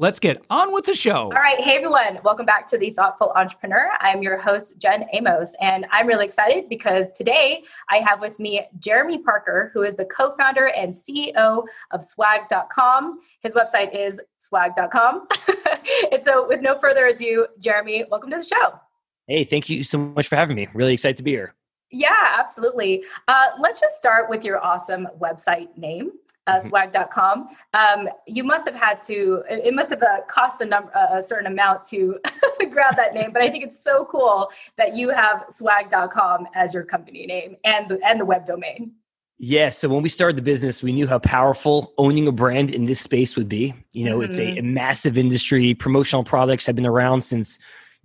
Let's get on with the show. All right. Hey, everyone. Welcome back to The Thoughtful Entrepreneur. I'm your host, Jen Amos, and I'm really excited because today I have with me Jeremy Parker, who is the co founder and CEO of swag.com. His website is swag.com. and so, with no further ado, Jeremy, welcome to the show. Hey, thank you so much for having me. Really excited to be here. Yeah, absolutely. Uh, let's just start with your awesome website name uh, mm-hmm. swag.com. Um, you must have had to, it must have uh, cost a, number, a certain amount to grab that name, but I think it's so cool that you have swag.com as your company name and the, and the web domain. Yeah. So when we started the business, we knew how powerful owning a brand in this space would be. You know, mm-hmm. it's a, a, mm-hmm. massive industry. Promotional products have been around since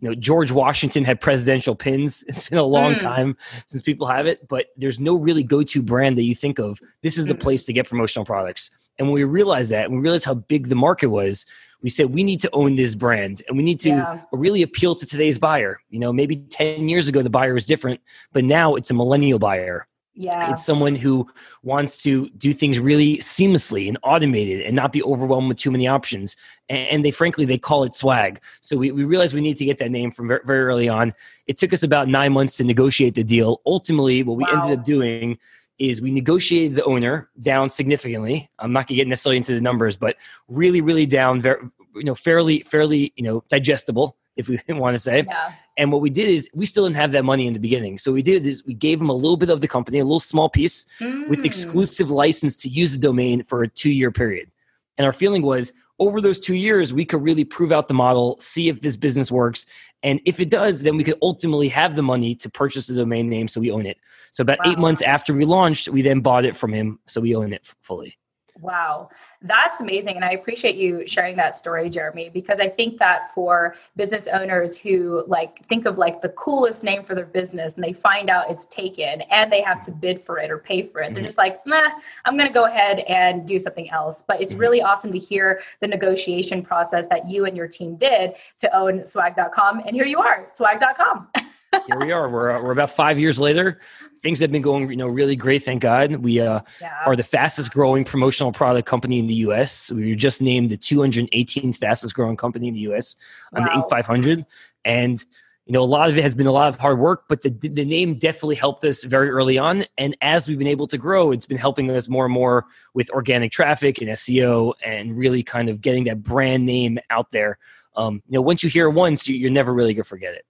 you know george washington had presidential pins it's been a long mm. time since people have it but there's no really go-to brand that you think of this is the mm. place to get promotional products and when we realized that and we realized how big the market was we said we need to own this brand and we need to yeah. really appeal to today's buyer you know maybe 10 years ago the buyer was different but now it's a millennial buyer yeah. It's someone who wants to do things really seamlessly and automated and not be overwhelmed with too many options. And, and they frankly, they call it swag. So we, we realized we need to get that name from very, very early on. It took us about nine months to negotiate the deal. Ultimately, what we wow. ended up doing is we negotiated the owner down significantly. I'm not going to get necessarily into the numbers, but really, really down, very, you know, fairly, fairly, you know, digestible if we want to say. Yeah. And what we did is we still didn't have that money in the beginning. So we did is we gave them a little bit of the company, a little small piece mm. with exclusive license to use the domain for a two year period. And our feeling was over those two years, we could really prove out the model, see if this business works. And if it does, then we could ultimately have the money to purchase the domain name so we own it. So about wow. eight months after we launched, we then bought it from him. So we own it fully. Wow, that's amazing. And I appreciate you sharing that story, Jeremy, because I think that for business owners who like think of like the coolest name for their business and they find out it's taken and they have to bid for it or pay for it, mm-hmm. they're just like, nah, I'm going to go ahead and do something else. But it's mm-hmm. really awesome to hear the negotiation process that you and your team did to own swag.com. And here you are, swag.com. here we are. We're, uh, we're about five years later. Things have been going, you know, really great. Thank God. We uh, yeah. are the fastest growing promotional product company in the U.S. We were just named the 218th fastest growing company in the U.S. on wow. the Inc. 500. And you know, a lot of it has been a lot of hard work, but the the name definitely helped us very early on. And as we've been able to grow, it's been helping us more and more with organic traffic and SEO, and really kind of getting that brand name out there. Um, you know, once you hear it once, you, you're never really gonna forget it.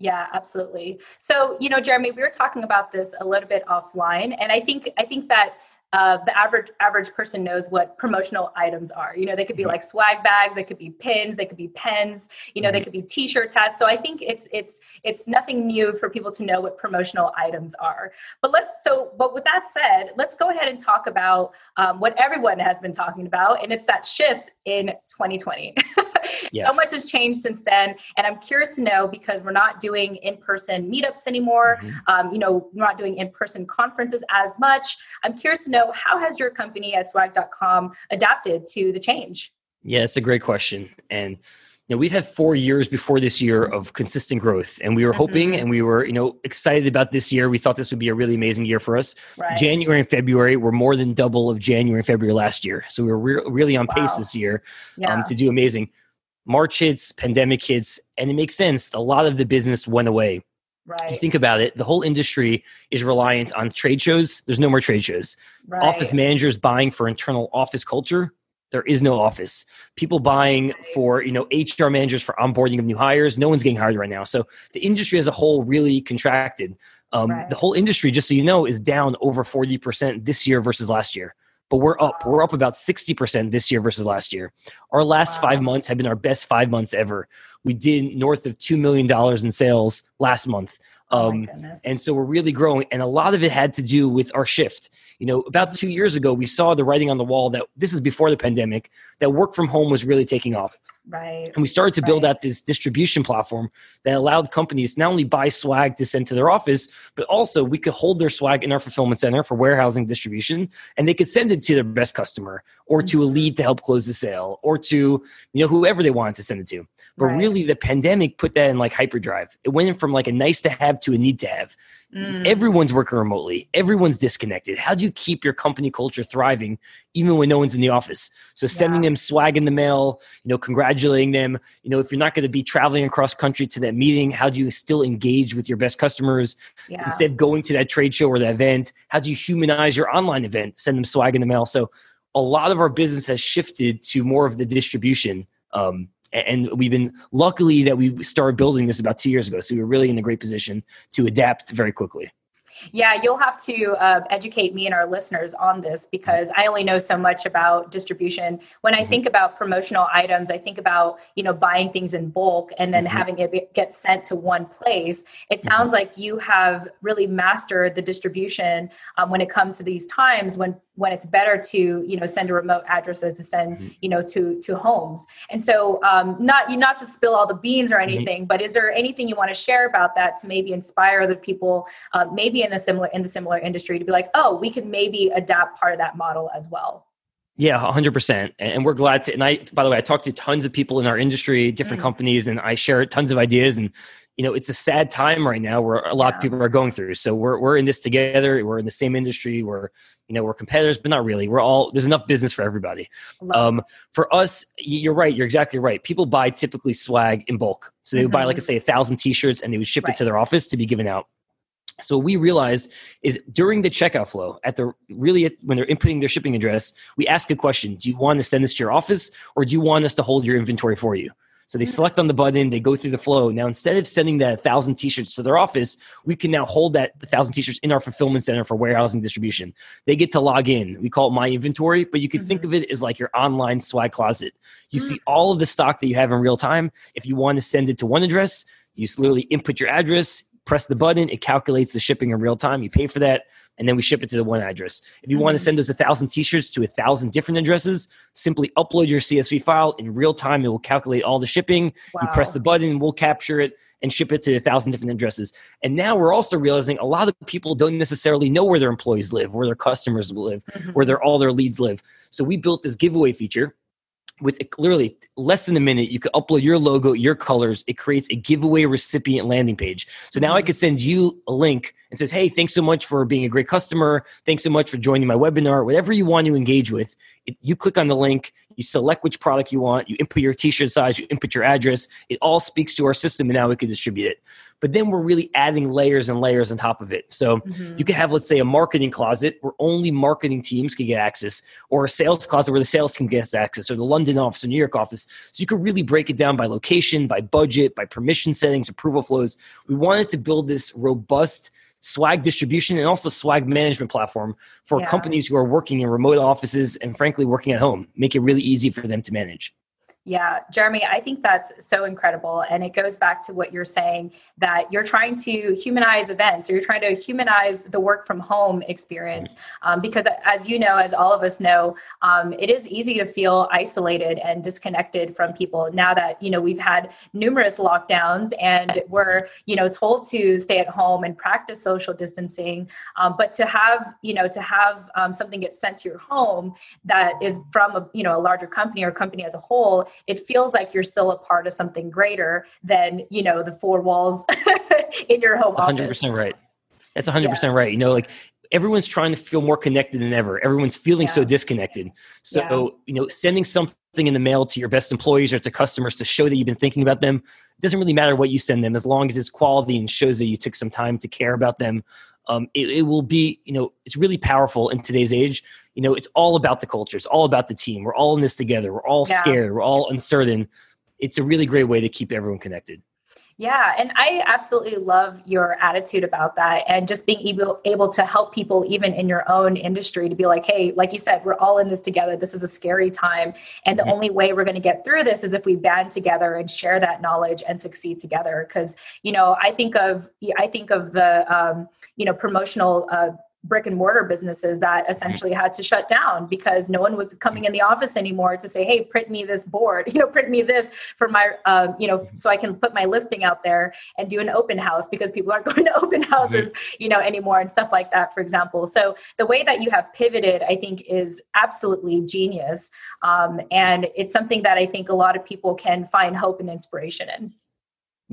Yeah, absolutely. So, you know, Jeremy, we were talking about this a little bit offline, and I think I think that uh, the average average person knows what promotional items are. You know, they could be mm-hmm. like swag bags, they could be pins, they could be pens. You know, mm-hmm. they could be T-shirts, hats. So I think it's it's it's nothing new for people to know what promotional items are. But let's so. But with that said, let's go ahead and talk about um, what everyone has been talking about, and it's that shift in 2020. yeah. So much has changed since then, and I'm curious to know because we're not doing in-person meetups anymore. Mm-hmm. Um, you know, we're not doing in-person conferences as much. I'm curious to know how has your company at swag.com adapted to the change? Yeah, it's a great question. And you know, we've had four years before this year of consistent growth, and we were hoping mm-hmm. and we were, you know, excited about this year. We thought this would be a really amazing year for us. Right. January and February were more than double of January and February last year, so we were re- really on wow. pace this year um, yeah. um, to do amazing. March hits, pandemic hits, and it makes sense. A lot of the business went away. Right. You think about it, the whole industry is reliant on trade shows. There's no more trade shows. Right. Office managers buying for internal office culture. There is no office. People buying for, you know, HR managers for onboarding of new hires. No one's getting hired right now. So the industry as a whole really contracted. Um, right. The whole industry, just so you know, is down over 40% this year versus last year but we're up. We're up about 60% this year versus last year. Our last five months have been our best five months ever. We did north of $2 million in sales last month. Oh um, oh and so we're really growing. And a lot of it had to do with our shift. You know, about two years ago, we saw the writing on the wall that this is before the pandemic, that work from home was really taking off. Right. And we started to build right. out this distribution platform that allowed companies not only buy swag to send to their office, but also we could hold their swag in our fulfillment center for warehousing distribution, and they could send it to their best customer or to a Mm-hmm. lead to help close the sale or to you know whoever they wanted to send it to. But Right. really, the pandemic put that in like hyperdrive. It went from like a nice to have to a need to have. Mm. Everyone's working remotely. Everyone's disconnected. How do you keep your company culture thriving even when no one's in the office? So sending Yeah. them swag in the mail, you know, congratulating them. You know, if you're not going to be traveling across country to that meeting, how do you still engage with your best customers yeah. instead of going to that trade show or that event? How do you humanize your online event? Send them swag in the mail. So a lot of our business has shifted to more of the distribution. Um, and we've been luckily that we started building this about two years ago. So we were really in a great position to adapt very quickly. Yeah, you'll have to uh, educate me and our listeners on this because I only know so much about distribution. When I Mhm. think about promotional items, I think about you know buying things in bulk and then Mhm. having it get sent to one place. It sounds like you have really mastered the distribution um, when it comes to these times when when it's better to you know send a remote addresses to send Mhm. you know to to homes. And so um, not you not to spill all the beans or anything, but is there anything you want to share about that to maybe inspire other people, uh, maybe in a similar in the similar industry, to be like, oh, we could maybe adapt part of that model as well. Yeah, hundred percent. And we're glad to. And I, by the way, I talked to tons of people in our industry, different Mm. companies, and I share tons of ideas. And you know, it's a sad time right now where a lot Yeah. of people are going through. So we're we're in this together. We're in the same industry. We're you know we're competitors, but not really. We're all there's enough business for everybody. Um, for us, you're right. You're exactly right. People buy typically swag in bulk. So they would buy, like, i say, a thousand T-shirts, and they would ship Right. it to their office to be given out. So what we realized is during the checkout flow, at the really at, when they're inputting their shipping address, we ask a question: Do you want to send this to your office, or do you want us to hold your inventory for you? So they select on the button, they go through the flow. Now, instead of sending that thousand T-shirts to their office, we can now hold that thousand T-shirts in our fulfillment center for warehousing distribution. They get to log in. We call it my inventory, but you can think mm-hmm. of it as like your online swag closet. You see mm. all of the stock that you have in real time. If you want to send it to one address, you literally input your address, press the button, it calculates the shipping in real time. You pay for that, and then we ship it to the one address. If you want to send us a thousand t-shirts to a thousand different addresses, simply upload your CSV file in real time. It will calculate all the shipping. You press the button, we'll capture it and ship it to a thousand different addresses. And now we're also realizing a lot of people don't necessarily know where their employees live, where their customers live, Mhm. where their all their leads live. So we built this giveaway feature with literally less than a minute. You could upload your logo, your colors. It creates a giveaway recipient landing page. So now I Mhm. could send you a link and says, "Hey, thanks so much for being a great customer. Thanks so much for joining my webinar. Whatever you want to engage with, it, you click on the link. You select which product you want. You input your T-shirt size. You input your address. It all speaks to our system, and now we can distribute it. But then we're really adding layers and layers on top of it. So Mhm. you could have, let's say, a marketing closet where only marketing teams can get access, or a sales closet where the sales team gets access, or the London office or New York office. So you could really break it down by location, by budget, by permission settings, approval flows. We wanted to build this robust swag distribution and also swag management platform for Yeah. companies who are working in remote offices and frankly working at home. Make it really easy for them to manage. Yeah, Jeremy, I think that's so incredible. And it goes back to what you're saying that you're trying to humanize events or you're trying to humanize the work from home experience. Um, because as you know, as all of us know, um, it is easy to feel isolated and disconnected from people now that, you know, we've had numerous lockdowns and we're, you know, told to stay at home and practice social distancing. Um, but to have, you know, to have um, something get sent to your home that is from a, you know, a larger company or company as a whole, it feels like you're still a part of something greater than you know the four walls in your home That's 100% office. right. That's 100% right. You know, like everyone's trying to feel more connected than ever. Everyone's feeling so disconnected. So, Yeah. you know, sending something in the mail to your best employees or to customers to show that you've been thinking about them, doesn't really matter what you send them as long as it's quality and shows that you took some time to care about them. Um, it, it will be, you know, it's really powerful in today's age. You know, it's all about the culture. It's all about the team. We're all in this together. We're all Yeah. scared. We're all uncertain. It's a really great way to keep everyone connected. Yeah, and I absolutely love your attitude about that and just being able able to help people even in your own industry to be like, hey, like you said, we're all in this together. This is a scary time, and the Mhm. only way we're going to get through this is if we band together and share that knowledge and succeed together. Because you know, I think of I think of the um, you know promotional. Uh, brick and mortar businesses that Mm-hmm. essentially had to shut down because no one was coming in the office anymore to say hey print me this board you know print me this for my um, you know so i can put my listing out there and do an open house because people aren't going to open houses you know anymore and stuff like that for example. So the way that you have pivoted i think is absolutely genius um, and it's something that i think a lot of people can find hope and inspiration in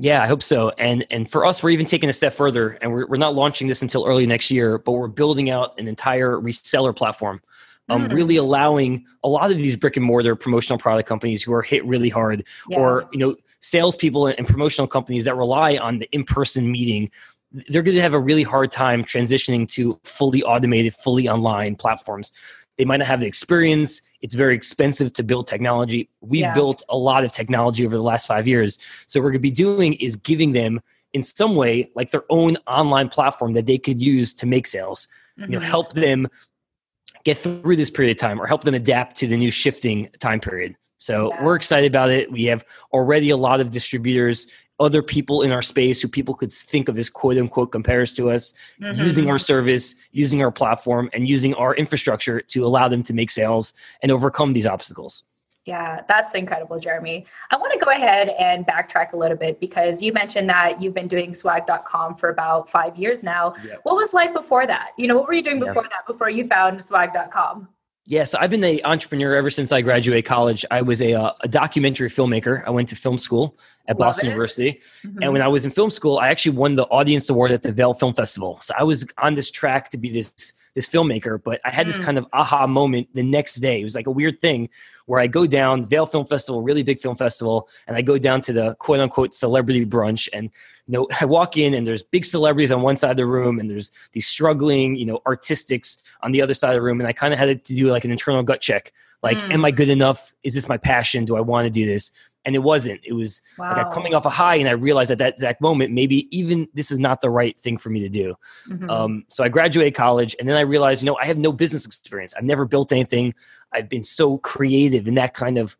Yeah, I hope so. And and for us, we're even taking a step further, and we're we're not launching this until early next year, but we're building out an entire reseller platform, um, Mm. really allowing a lot of these brick and mortar promotional product companies who are hit really hard, Yeah. or you know, salespeople and promotional companies that rely on the in person meeting. They're going to have a really hard time transitioning to fully automated, fully online platforms. They might not have the experience. It's very expensive to build technology. We've Yeah. built a lot of technology over the last five years. So what we're going to be doing is giving them in some way like their own online platform that they could use to make sales. You know, Mhm. help them get through this period of time or help them adapt to the new shifting time period. So Yeah. we're excited about it. We have already a lot of distributors, other people in our space who people could think of as quote unquote compares to us Mhm. using our service, using our platform, and using our infrastructure to allow them to make sales and overcome these obstacles. Yeah, that's incredible, Jeremy. I want to go ahead and backtrack a little bit because you mentioned that you've been doing swag.com for about five years now. Yeah. What was life before that? You know, what were you doing Yeah. before that, before you found swag.com? Yeah, so I've been an entrepreneur ever since I graduated college. I was a, uh, a documentary filmmaker. I went to film school at Love Boston it. University. Mhm. And when I was in film school, I actually won the audience award at the Vail Film Festival. So I was on this track to be this this filmmaker, but I had this Mm. kind of aha moment the next day. It was like a weird thing where I go down Vail Film Festival, really big film festival, and I go down to the quote unquote celebrity brunch and you know, I walk in and there's big celebrities on one side of the room and there's these struggling, you know, artistics on the other side of the room and I kind of had to do like an internal gut check. Like, Mm. am I good enough? Is this my passion? Do I want to do this? And it wasn't. It was wow. like I'm coming off a high, and I realized at that exact moment, maybe even this is not the right thing for me to do. Mhm. Um, so I graduated college, and then I realized, you know, I have no business experience. I've never built anything. I've been so creative in that kind of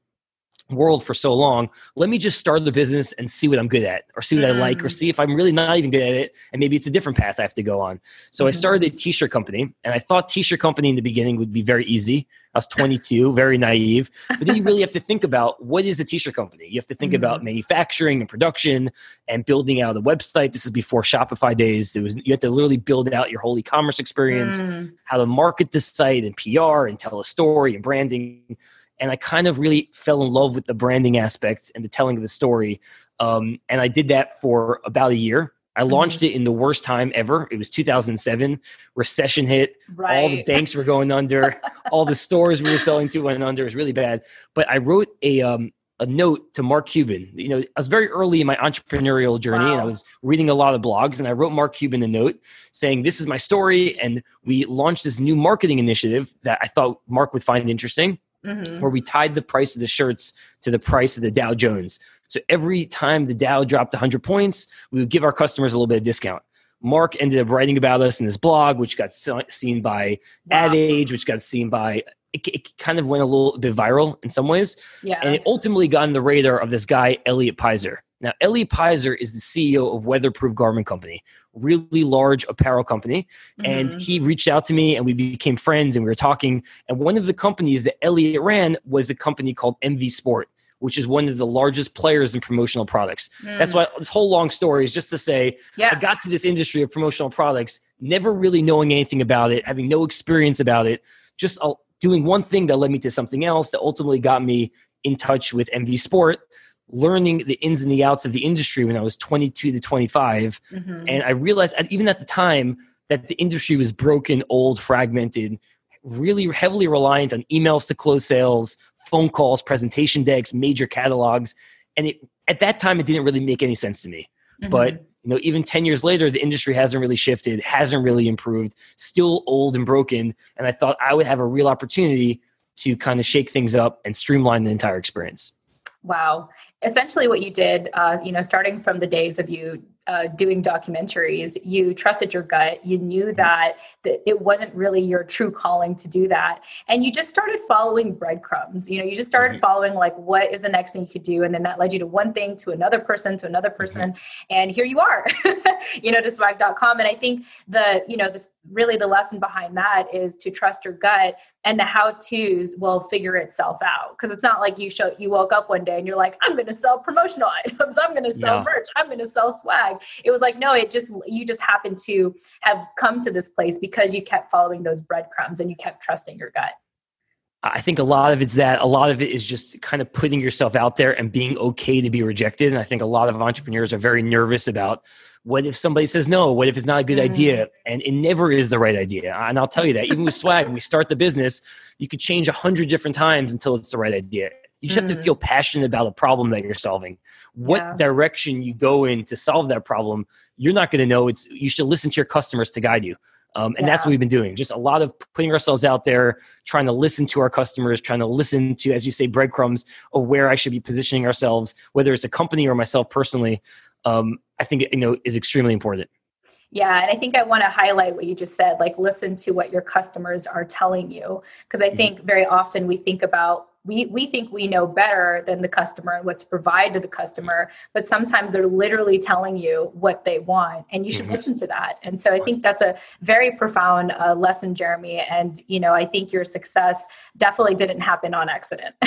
world for so long. Let me just start the business and see what I'm good at, or see what I like, or Mm. see if I'm really not even good at it, and maybe it's a different path I have to go on. So I Mhm. started a t-shirt company, and I thought t-shirt company in the beginning would be very easy. I was 22, very naive. But then you really have to think about what is a t-shirt company. You have to think Mhm. about manufacturing and production and building out a website. This is before Shopify days. There was you had to literally build out your whole e-commerce experience, Mm. how to market the site and PR and tell a story and branding. And I kind of really fell in love with the branding aspect and the telling of the story. Um, and I did that for about a year. I Mhm. launched it in the worst time ever. It was 2007. Recession hit Right. all the banks were going under all the stores we were selling to went under it was really bad but i wrote a um a note to mark cuban you know i was very early in my entrepreneurial journey and i was reading a lot of blogs and i wrote mark cuban a note saying this is my story and we launched this new marketing initiative that i thought mark would find interesting Mhm. where we tied the price of the shirts to the price of the Dow Jones. So every time the Dow dropped 100 points, we would give our customers a little bit of discount. Mark ended up writing about us in his blog, which got seen by Ad Age, which got seen by, it, it kind of went a little bit viral in some ways. Yeah. And it ultimately got on the radar of this guy, Elliot Pizer. Now, Elliot Pizer is the CEO of Weatherproof Garment Company, really large apparel company and Mhm. he reached out to me and we became friends and we were talking and one of the companies that elliot ran was a company called mv sport which is one of the largest players in promotional products that's Mm. why this whole long story is just to say yeah. i got to this industry of promotional products never really knowing anything about it having no experience about it just uh, doing one thing that led me to something else that ultimately got me in touch with mv sport learning the ins and the outs of the industry when i was 22 to 25 Mhm. and I realized, at, even at the time, that the industry was broken, old, fragmented, really heavily reliant on emails to close sales, phone calls, presentation decks, major catalogs. And it, at that time, it didn't really make any sense to me. But Mhm. you know, even 10 years later, the industry hasn't really shifted, hasn't really improved, still old and broken. And I thought I would have a real opportunity to kind of shake things up and streamline the entire experience. Wow. Essentially, what you did, uh, you know, starting from the days of you uh, doing documentaries, you trusted your gut. You knew mm-hmm. that, that it wasn't really your true calling to do that. And you just started following breadcrumbs. You know, you just started mm-hmm. following like what is the next thing you could do. And then that led you to one thing, to another person, to another mm-hmm. person. Mm-hmm. And here you are, you know, to swag.com. And I think the, you know, this really the lesson behind that is to trust your gut and the how to's will figure itself out. Because it's not like you show you woke up one day and you're like i'm going to sell promotional items. I'm going to sell yeah. merch. I'm going to sell swag. It was like no it just you just happened to have come to this place because you kept following those breadcrumbs and you kept trusting your gut I think a lot of it's that a lot of it is just kind of putting yourself out there and being okay to be rejected. And I think a lot of entrepreneurs are very nervous about what if somebody says no? What if it's not a good mm. idea? And it never is the right idea. And I'll tell you that even with swag, we start the business, you could change a hundred different times until it's the right idea. You just mm. have to feel passionate about a problem that you're solving. What yeah. direction you go in to solve that problem, you're not going to know. It's you should listen to your customers to guide you. Um, and yeah. that's what we've been doing. Just a lot of putting ourselves out there, trying to listen to our customers, trying to listen to, as you say, breadcrumbs of where I should be positioning ourselves, whether it's a company or myself personally. Um, I think you know is extremely important. Yeah, and I think I want to highlight what you just said, like listen to what your customers are telling you, because I mm-hmm. think very often we think about we we think we know better than the customer and what to provide to the customer but sometimes they're literally telling you what they want and you should mm-hmm. listen to that and so i think that's a very profound uh, lesson jeremy and you know i think your success definitely didn't happen on accident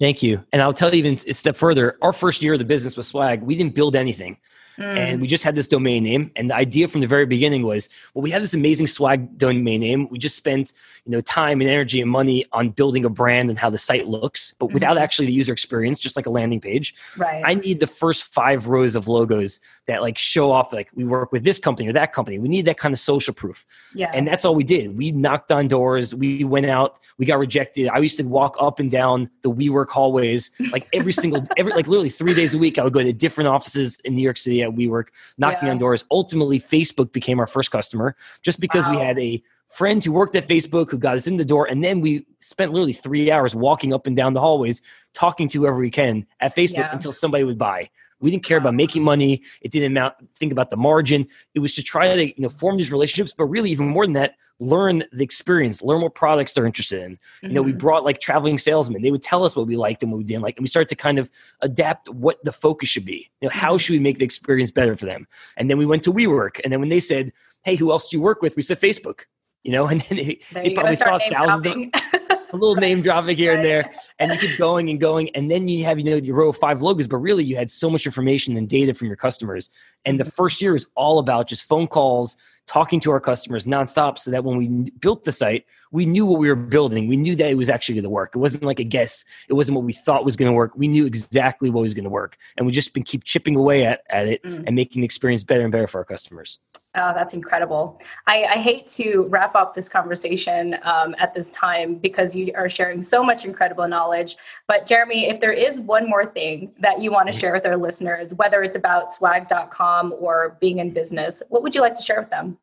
Thank you. And I'll tell you even a step further. Our first year of the business with Swag, we didn't build anything. Mm. And we just had this domain name. And the idea from the very beginning was, well, we have this amazing swag domain name. We just spent, you know, time and energy and money on building a brand and how the site looks, but mm-hmm. without actually the user experience, just like a landing page. Right. I need the first five rows of logos that like show off like we work with this company or that company. We need that kind of social proof. Yeah. And that's all we did. We knocked on doors. We went out. We got rejected. I used to walk up and down the WeWork hallways like every single every like literally three days a week. I would go to different offices in New York City at WeWork, knocking yeah. on doors. Ultimately, Facebook became our first customer just because wow. we had a friend who worked at Facebook who got us in the door, and then we spent literally three hours walking up and down the hallways, talking to whoever we can at Facebook yeah. until somebody would buy. We didn't care about making money. It didn't amount, think about the margin. It was to try to you know form these relationships, but really even more than that, learn the experience, learn what products they're interested in. Mm-hmm. You know, we mm-hmm. brought like traveling salesmen. They would tell us what we liked and what we didn't like, and we started to kind of adapt what the focus should be. You know, how mm-hmm. should we make the experience better for them? And then we went to WeWork, and then when they said, "Hey, who else do you work with?" We said Facebook. You know, and then they, probably thought thousands of a little name dropping here and there, and you keep going and going, and then you have you know your row of five logos, but really you had so much information and data from your customers. And the mm-hmm. first year is all about just phone calls, talking to our customers nonstop, so that when we built the site, we knew what we were building. We knew that it was actually going to work. It wasn't like a guess. It wasn't what we thought was going to work. We knew exactly what was going to work, and we just been keep chipping away at, at it mm. and making the experience better and better for our customers. Oh, that's incredible. I, I, hate to wrap up this conversation um, at this time because you are sharing so much incredible knowledge. But, Jeremy, if there is one more thing that you want to share with our listeners, whether it's about swag.com or being in business, what would you like to share with them?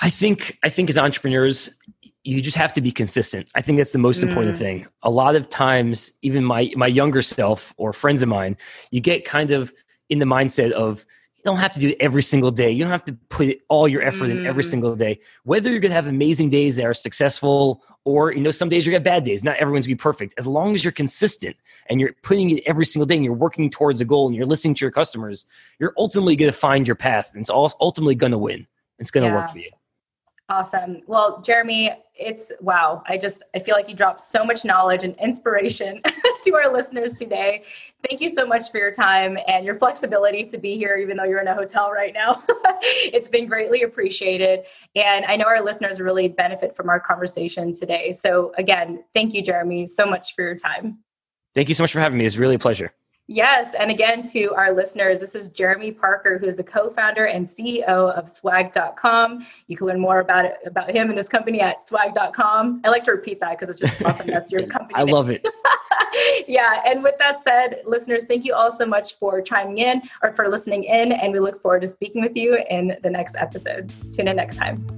I think I think as entrepreneurs, you just have to be consistent. I think that's the most important mm. thing. A lot of times, even my my younger self or friends of mine, you get kind of in the mindset of you don't have to do it every single day. You don't have to put all your effort mm. in every mm. single day. Whether you're going to have amazing days that are successful or, you know, some days you're going to have bad days. Not everyone's going to be perfect. As long as you're consistent and you're putting it every single day and you're working towards a goal and you're listening to your customers, you're ultimately going to find your path and it's ultimately going to win. It's going to yeah. work for you. Awesome. Well, Jeremy, it's wow. I just I feel like you dropped so much knowledge and inspiration to our listeners today. Thank you so much for your time and your flexibility to be here even though you're in a hotel right now. it's been greatly appreciated and I know our listeners really benefit from our conversation today. So again, thank you Jeremy so much for your time. Thank you so much for having me. It's really a pleasure. Yes. And again, to our listeners, this is Jeremy Parker, who is the co founder and CEO of swag.com. You can learn more about it, about him and his company at swag.com. I like to repeat that because it's just awesome. That's your company. I love it. yeah. And with that said, listeners, thank you all so much for chiming in or for listening in. And we look forward to speaking with you in the next episode. Tune in next time.